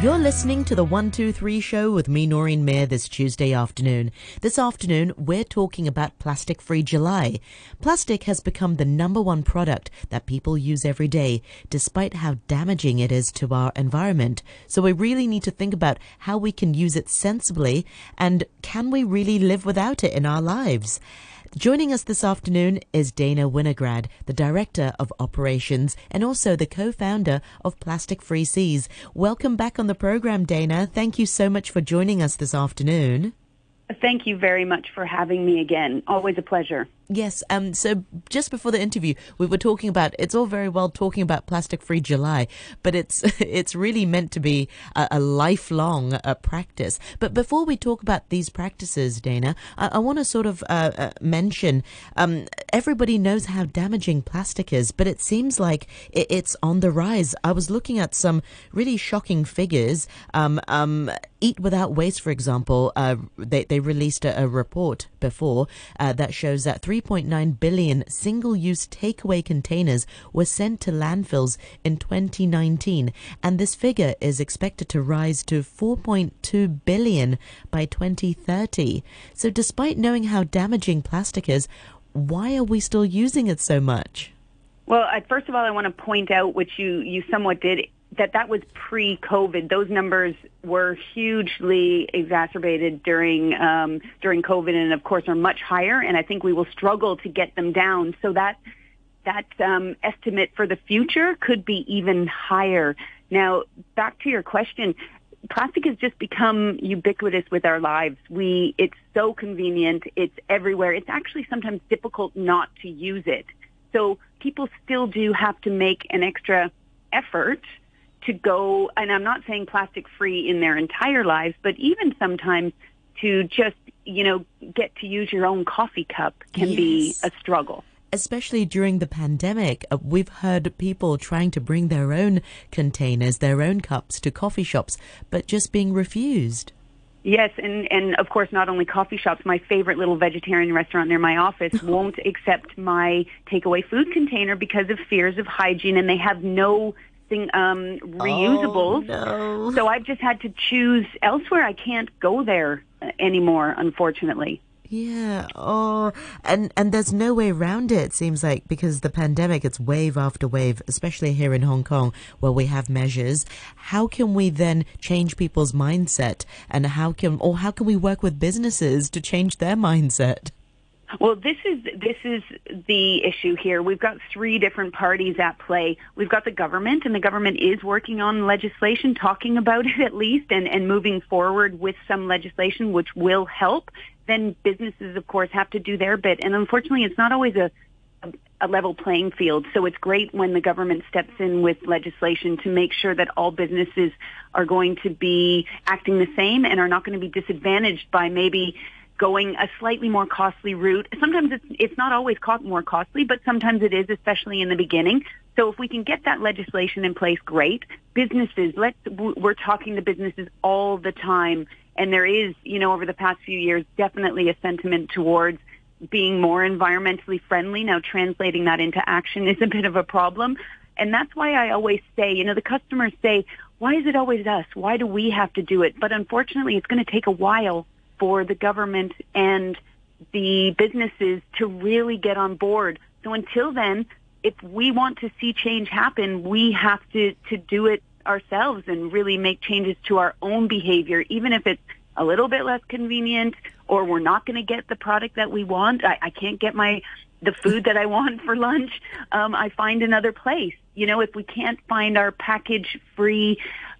You're listening to the 123 show with me, Noreen Mayer, this Tuesday afternoon. This afternoon, we're talking about Plastic Free July. Plastic has become the number one product that people use every day, despite how damaging it is to our environment. So we really need to think about how we can use it sensibly and can we really live without it in our lives? Joining us this afternoon is Dana Winograd, the Director of Operations and also the co-founder of Plastic Free Seas. Welcome back on the program, Dana. Thank you so much for joining us this afternoon. Thank you very much for having me again. Always a pleasure. Yes. Um. So just before the interview, we were talking about it's all very well talking about plastic free July, but it's it's really meant to be a, a lifelong uh, practice. But before we talk about these practices, Dana, I, I want to sort of uh, uh, mention. Um. Everybody knows how damaging plastic is, but it seems like it, it's on the rise. I was looking at some really shocking figures. Um. Um. Eat Without Waste, for example, uh, they they released a, a report before uh, that shows that three 3.9 billion single use takeaway containers were sent to landfills in 2019, and this figure is expected to rise to 4.2 billion by 2030. So, despite knowing how damaging plastic is, why are we still using it so much? Well, first of all, I want to point out, which you, you somewhat did, that that was pre-COVID. Those numbers were hugely exacerbated during um, during COVID, and of course are much higher. And I think we will struggle to get them down. So that that um, estimate for the future could be even higher. Now, back to your question. Plastic has just become ubiquitous with our lives. We, it's so convenient. It's everywhere. It's actually sometimes difficult not to use it. So people still do have to make an extra effort to go, and I'm not saying plastic free in their entire lives, but even sometimes to just, you know, get to use your own coffee cup can yes. be a struggle. Especially during the pandemic, uh, we've heard people trying to bring their own containers, their own cups to coffee shops, but just being refused. Yes, and and of course, not only coffee shops. My favorite little vegetarian restaurant near my office won't accept my takeaway food container because of fears of hygiene, and they have no um, reusables. Oh, no. So I've just had to choose elsewhere. I can't go there anymore, unfortunately. Yeah. Oh, and and there's no way around it. It seems like because the pandemic, it's wave after wave, especially here in Hong Kong, where we have measures. How can we then change people's mindset, and how can or how can we work with businesses to change their mindset? Well, this is this is the issue here. We've got three different parties at play. We've got the government, and the government is working on legislation, talking about it at least, and, and moving forward with some legislation which will help. Then businesses, of course, have to do their bit, and unfortunately, it's not always a a level playing field. So it's great when the government steps in with legislation to make sure that all businesses are going to be acting the same and are not going to be disadvantaged by maybe going a slightly more costly route. Sometimes it's it's not always co- more costly, but sometimes it is, especially in the beginning. So if we can get that legislation in place, great. Businesses, let's we're talking to businesses all the time, and there is, you know, over the past few years, definitely a sentiment towards being more environmentally friendly. Now, translating that into action is a bit of a problem. And that's why I always say, you know, the customers say, why is it always us? Why do we have to do it? But unfortunately, it's going to take a while for the government and the businesses to really get on board. So until then, if we want to see change happen, we have to, to do it ourselves and really make changes to our own behavior, even if it's a little bit less convenient or we're not going to get the product that we want. I, I can't get my the food that I want for lunch. Um, I find another place. You know, if we can't find our package free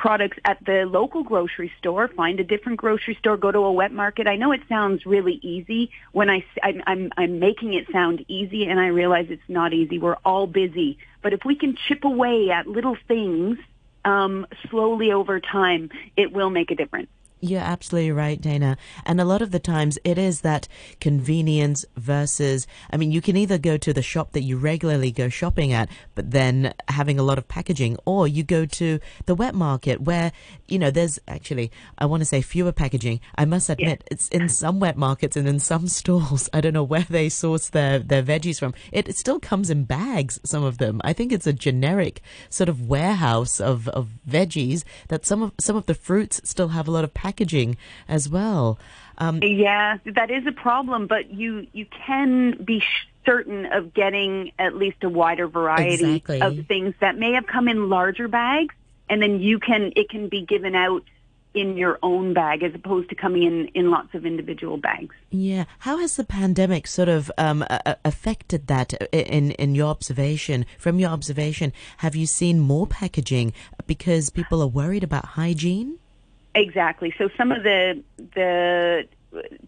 products at the local grocery store, find a different grocery store, go to a wet market. I know it sounds really easy when I, I'm, I'm, making it sound easy and I realize it's not easy. We're all busy. But if we can chip away at little things um, slowly over time, it will make a difference. You're absolutely right, Dana. And a lot of the times it is that convenience versus, I mean, you can either go to the shop that you regularly go shopping at, but then having a lot of packaging, or you go to the wet market where, you know, there's actually, I want to say fewer packaging. I must admit, yeah. it's in some wet markets and in some stalls. I don't know where they source their, their veggies from. It, it still comes in bags, some of them. I think it's a generic sort of warehouse of, of veggies that some of, some of the fruits still have a lot of packaging packaging as well. Um, yeah, that is a problem, but you you can be certain of getting at least a wider variety exactly. of things that may have come in larger bags, and then you can it can be given out in your own bag as opposed to coming in in lots of individual bags. Yeah, how has the pandemic sort of um, affected that in in your observation? From your observation, have you seen more packaging because people are worried about hygiene? Exactly. So some of the the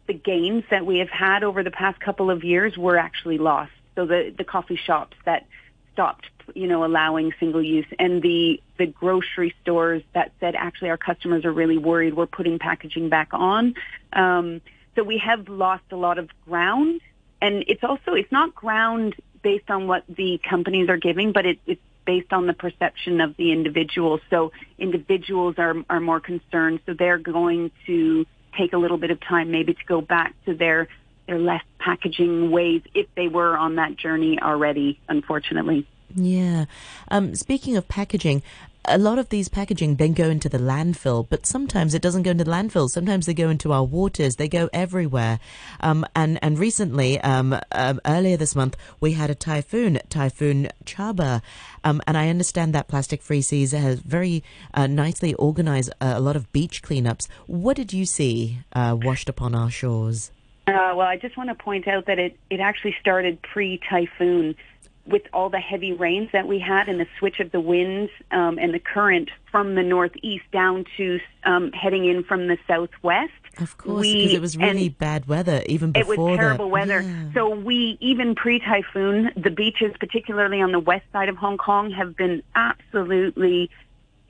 the gains that we have had over the past couple of years were actually lost. So the the coffee shops that stopped, you know, allowing single use, and the the grocery stores that said actually our customers are really worried we're putting packaging back on. Um, so we have lost a lot of ground, and it's also it's not ground based on what the companies are giving, but it, it's based on the perception of the individual. So individuals are, are more concerned. So they're going to take a little bit of time maybe to go back to their, their less packaging ways if they were on that journey already, unfortunately. Yeah. Um, speaking of packaging, a lot of these packaging then go into the landfill, but sometimes it doesn't go into the landfill. Sometimes they go into our waters. They go everywhere. Um, and and recently, um, um, earlier this month, we had a typhoon, Typhoon Chaba, um, and I understand that Plastic Free Seas has very uh, nicely organized uh, a lot of beach cleanups. What did you see uh, washed upon our shores? Uh, well, I just want to point out that it, it actually started pre-typhoon with all the heavy rains that we had and the switch of the winds um, and the current from the northeast down to um, heading in from the southwest. Of course, because it was really bad weather even before. It was terrible the, weather. Yeah. So we, even pre-typhoon, the beaches, particularly on the west side of Hong Kong, have been absolutely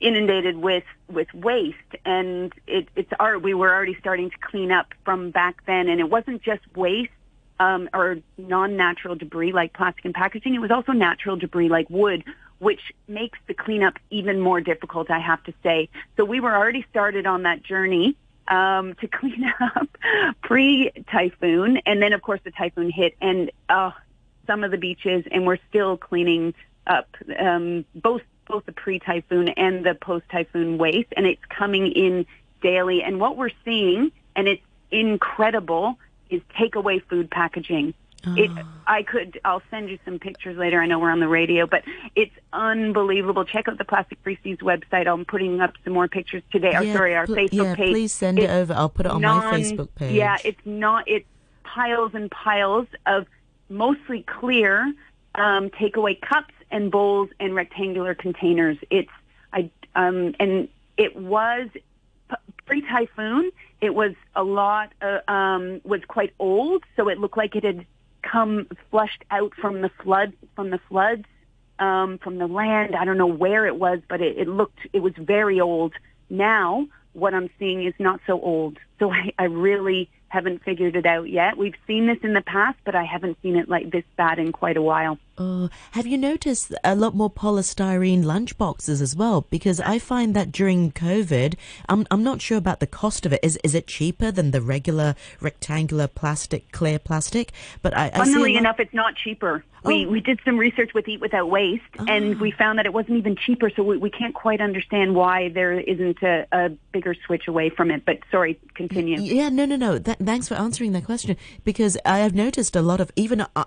inundated with with waste and it, it's our we were already starting to clean up from back then and it wasn't just waste um, or non-natural debris like plastic and packaging. It was also natural debris like wood, which makes the cleanup even more difficult, I have to say. So we were already started on that journey um, to clean up pre-typhoon, and then of course the typhoon hit, and uh, some of the beaches, and we're still cleaning up um, both both the pre-typhoon and the post-typhoon waste, and it's coming in daily. And what we're seeing, and it's incredible, is takeaway food packaging. Oh. It, I could, I'll send you some pictures later. I know we're on the radio, but it's unbelievable. Check out the Plastic Free Seas website. I'm putting up some more pictures today. Yeah, sorry, our pl- Facebook yeah, page. Please send it's it over. I'll put it on non, my Facebook page. Yeah, it's not, it's piles and piles of mostly clear um, takeaway cups and bowls and rectangular containers. It's, I, um, and it was pre-typhoon, it was a lot, uh, um, was quite old, so it looked like it had come flushed out from the flood, from the floods, um, from the land. I don't know where it was, but it, it looked, it was very old. Now, what I'm seeing is not so old. So I, I really haven't figured it out yet. We've seen this in the past, but I haven't seen it like this bad in quite a while. Oh, have you noticed a lot more polystyrene lunch boxes as well? Because I find that during COVID, I'm I'm not sure about the cost of it. Is is it cheaper than the regular rectangular plastic, clear plastic? But I, I funnily enough, it's not cheaper. We, oh. we did some research with Eat Without Waste, oh. and we found that it wasn't even cheaper. So we, we can't quite understand why there isn't a, a bigger switch away from it. But sorry, continue. Yeah, no, no, no. Th- thanks for answering that question because I have noticed a lot of even, uh,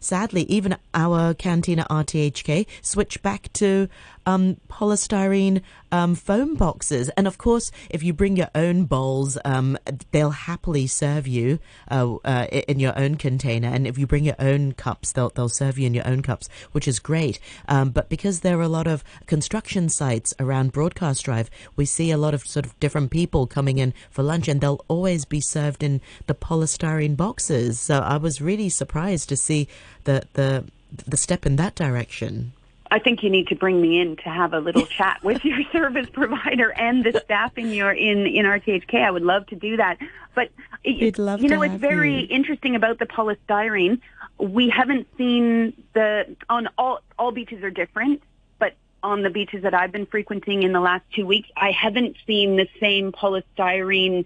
sadly, even our canteen at RTHK switch back to um, polystyrene um, foam boxes. And of course, if you bring your own bowls, um, they'll happily serve you uh, uh, in your own container. And if you bring your own cups, they'll, they'll serve you in your own cups, which is great. Um, but because there are a lot of construction sites around Broadcast Drive, we see a lot of sort of different people coming in for lunch, and they'll always be served in the polystyrene boxes. So I was really surprised to see the the the step in that direction. I think you need to bring me in to have a little chat with your service provider and the staff in your in in RTHK. I would love to do that. But We'd love you know, it's very you. interesting about the polystyrene. We haven't seen the on all all beaches are different, but on the beaches that I've been frequenting in the last two weeks, I haven't seen the same polystyrene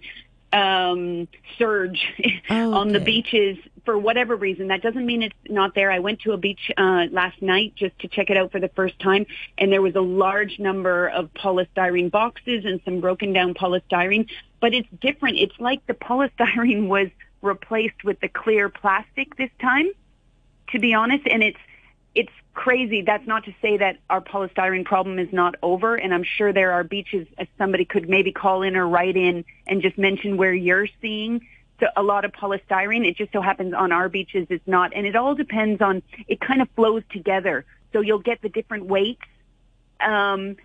um, surge Oh, on the beaches for whatever reason. That doesn't mean it's not there. I went to a beach uh, last night just to check it out for the first time, and there was a large number of polystyrene boxes and some broken down polystyrene. But it's different. It's like the polystyrene was replaced with the clear plastic this time, to be honest, and it's it's crazy. That's not to say that our polystyrene problem is not over, and I'm sure there are beaches. As somebody could maybe call in or write in and just mention where you're seeing so a lot of polystyrene. It just so happens on our beaches it's not, and it all depends on. It kind of flows together, so you'll get the different weights. Um,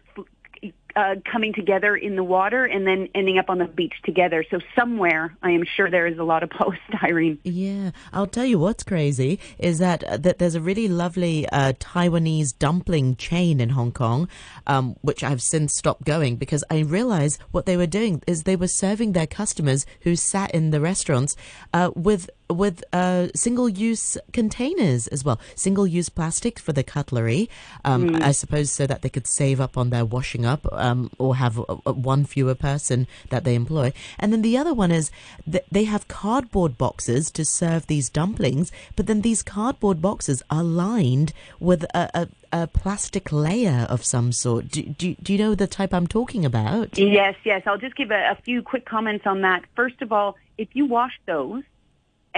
uh, coming together in the water and then ending up on the beach together. So somewhere, I am sure there is a lot of polystyrene. Yeah, I'll tell you what's crazy is that uh, that there's a really lovely uh, Taiwanese dumpling chain in Hong Kong, um, which I've since stopped going because I realized what they were doing is they were serving their customers who sat in the restaurants uh, with with uh, single-use containers as well, single-use plastic for the cutlery. Um, I suppose so that they could save up on their washing up um, or have uh, uh, one fewer person that they employ. And then the other one is th- they have cardboard boxes to serve these dumplings, but then these cardboard boxes are lined with a, a, a plastic layer of some sort. Do, do, do you know the type I'm talking about? Yes, yes. I'll just give a, a few quick comments on that. First of all, if you wash those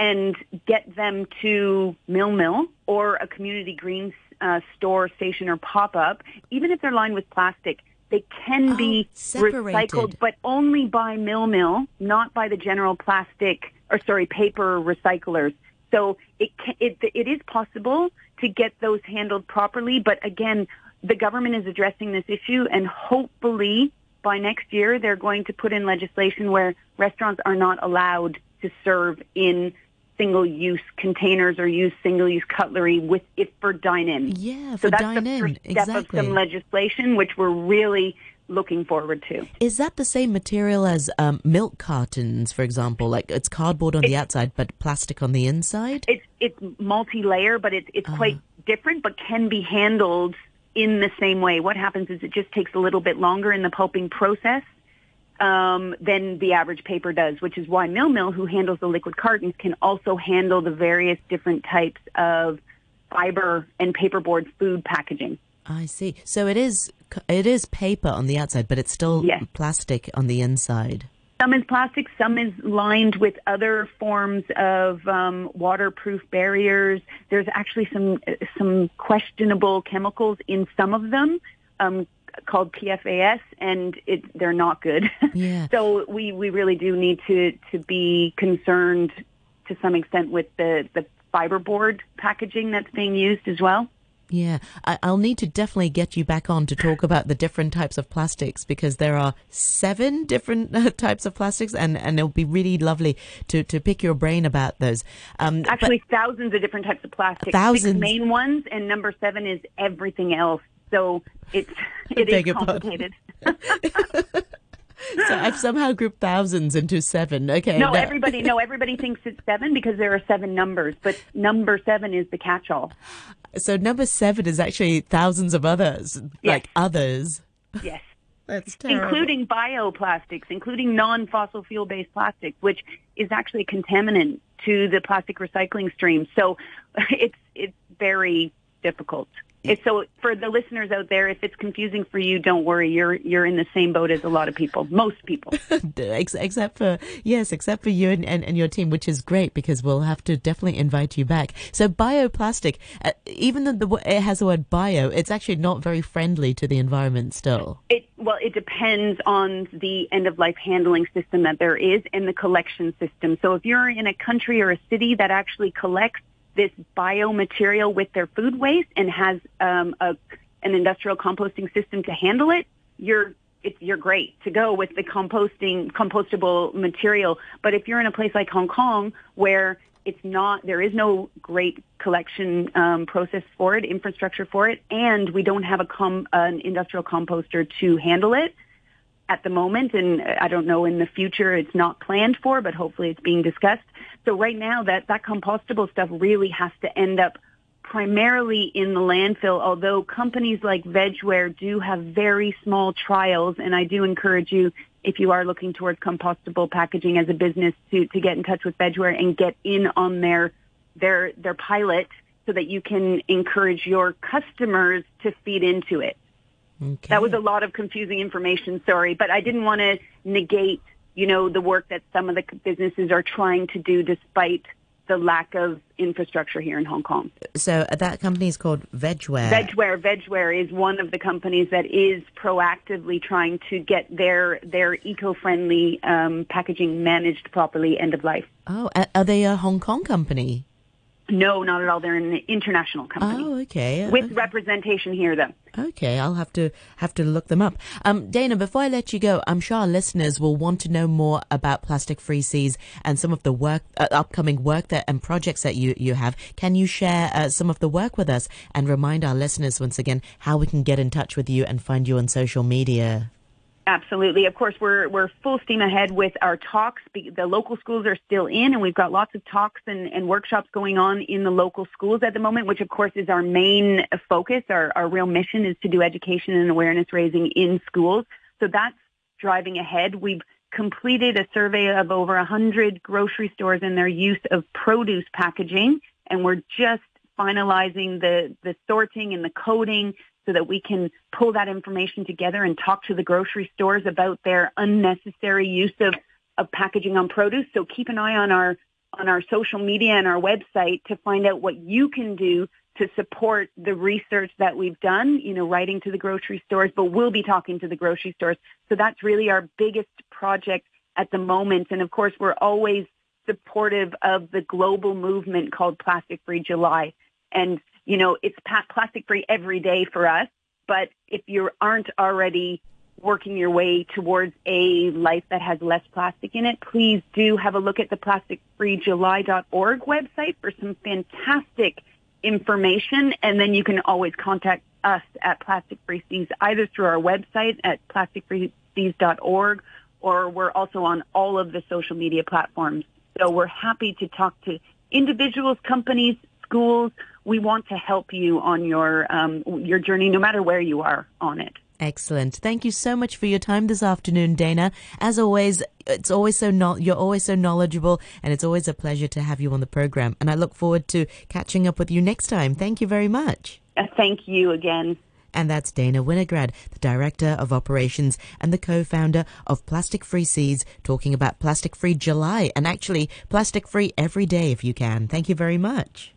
and get them to Mil Mill or a community green uh, store, station, or pop up, even if they're lined with plastic, they can Oh, be separated. recycled, but only by Mil Mill, not by the general plastic or sorry paper recyclers. So it ca it it is possible to get those handled properly, but again, the government is addressing this issue, and hopefully by next year they're going to put in legislation where restaurants are not allowed to serve in single-use containers or use single-use cutlery with it for dine-in. Yeah, So that's dine the in. first step Exactly. of some legislation, which we're really looking forward to. Is that the same material as um, milk cartons, for example? Like it's cardboard on the outside, but plastic on the inside? It's it's multi-layer, but it's it's quite different, but can be handled in the same way. What happens is it just takes a little bit longer in the pulping process um, than the average paper does, which is why Mil Mill, who handles the liquid cartons, can also handle the various different types of fiber and paperboard food packaging. I see. So it is it is paper on the outside, but it's still Yes. plastic on the inside. Some is plastic, some is lined with other forms of um, waterproof barriers. There's actually some some questionable chemicals in some of them um, called PFAS, and it, they're not good. Yeah. so we, we really do need to, to be concerned to some extent with the, the fiberboard packaging that's being used as well. Yeah, I, I'll need to definitely get you back on to talk about the different types of plastics because there are seven different types of plastics, and, and it'll be really lovely to, to pick your brain about those. Um, Actually, thousands of different types of plastics. Thousands. Six main ones, and number seven is everything else. So it's it is complicated. so I've somehow grouped thousands into seven. Okay. No, everybody no, everybody thinks it's seven because there are seven numbers, but number seven is the catch-all. So number seven is actually thousands of others, like others. Yes. That's terrible. including bioplastics, including non-fossil fuel-based plastics, which is actually a contaminant to the plastic recycling stream. So it's it's very difficult. So for the listeners out there, if it's confusing for you, don't worry. You're you're in the same boat as a lot of people, most people. Except for yes, except for you and, and, and your team, which is great because we'll have to definitely invite you back. So bioplastic, uh, even though the, it has the word bio, it's actually not very friendly to the environment still. It well, it depends on the end of life handling system that there is and the collection system. So if you're in a country or a city that actually collects this biomaterial with their food waste and has um, a an industrial composting system to handle it, you're it's, you're great to go with the composting compostable material. But if you're in a place like Hong Kong where it's not, there is no great collection um, process for it, infrastructure for it, and we don't have a com- an industrial composter to handle it at the moment. And uh, I don't know in the future, it's not planned for, but hopefully it's being discussed. So right now that, that compostable stuff really has to end up primarily in the landfill, although companies like Vegware do have very small trials, and I do encourage you, if you are looking towards compostable packaging as a business, to, to get in touch with Vegware and get in on their their their pilot so that you can encourage your customers to feed into it. Okay. That was a lot of confusing information, sorry, but I didn't want to negate, you know, the work that some of the businesses are trying to do despite the lack of infrastructure here in Hong Kong. So uh, that company is called Vegware. Vegware. Vegware is one of the companies that is proactively trying to get their their eco-friendly um, packaging managed properly end of life. Oh, are they a Hong Kong company? No, not at all. They're an international company. Oh, okay. With okay. representation here, though. Okay, I'll have to have to look them up. Um, Dana, before I let you go, I'm sure our listeners will want to know more about Plastic Free Seas and some of the work, uh, upcoming work that and projects that you you have. Can you share uh, some of the work with us and remind our listeners once again how we can get in touch with you and find you on social media? Absolutely. Of course, we're we're full steam ahead with our talks. The local schools are still in, and we've got lots of talks and, and workshops going on in the local schools at the moment, which of course is our main focus. Our our real mission is to do education and awareness raising in schools. So that's driving ahead. We've completed a survey of over 100 grocery stores and their use of produce packaging, and we're just finalizing the the sorting and the coding so that we can pull that information together and talk to the grocery stores about their unnecessary use of, of packaging on produce. So keep an eye on our on our social media and our website to find out what you can do to support the research that we've done, you know, writing to the grocery stores, but we'll be talking to the grocery stores. So that's really our biggest project at the moment. And of course, we're always supportive of the global movement called Plastic Free July. And you know, it's plastic free every day for us. But if you aren't already working your way towards a life that has less plastic in it, please do have a look at the plasticfreejuly.org website for some fantastic information. And then you can always contact us at Plastic Free Seas either through our website at plasticfreeseas.org or we're also on all of the social media platforms. So we're happy to talk to individuals, companies, schools. We want to help you on your um, your journey, no matter where you are on it. Excellent. Thank you so much for your time this afternoon, Dana. As always, it's always so no- you're always so knowledgeable, and it's always a pleasure to have you on the program. And I look forward to catching up with you next time. Thank you very much. Uh, thank you again. And that's Dana Winograd, the Director of Operations and the co-founder of Plastic Free Seas, talking about Plastic Free July and actually plastic free every day if you can. Thank you very much.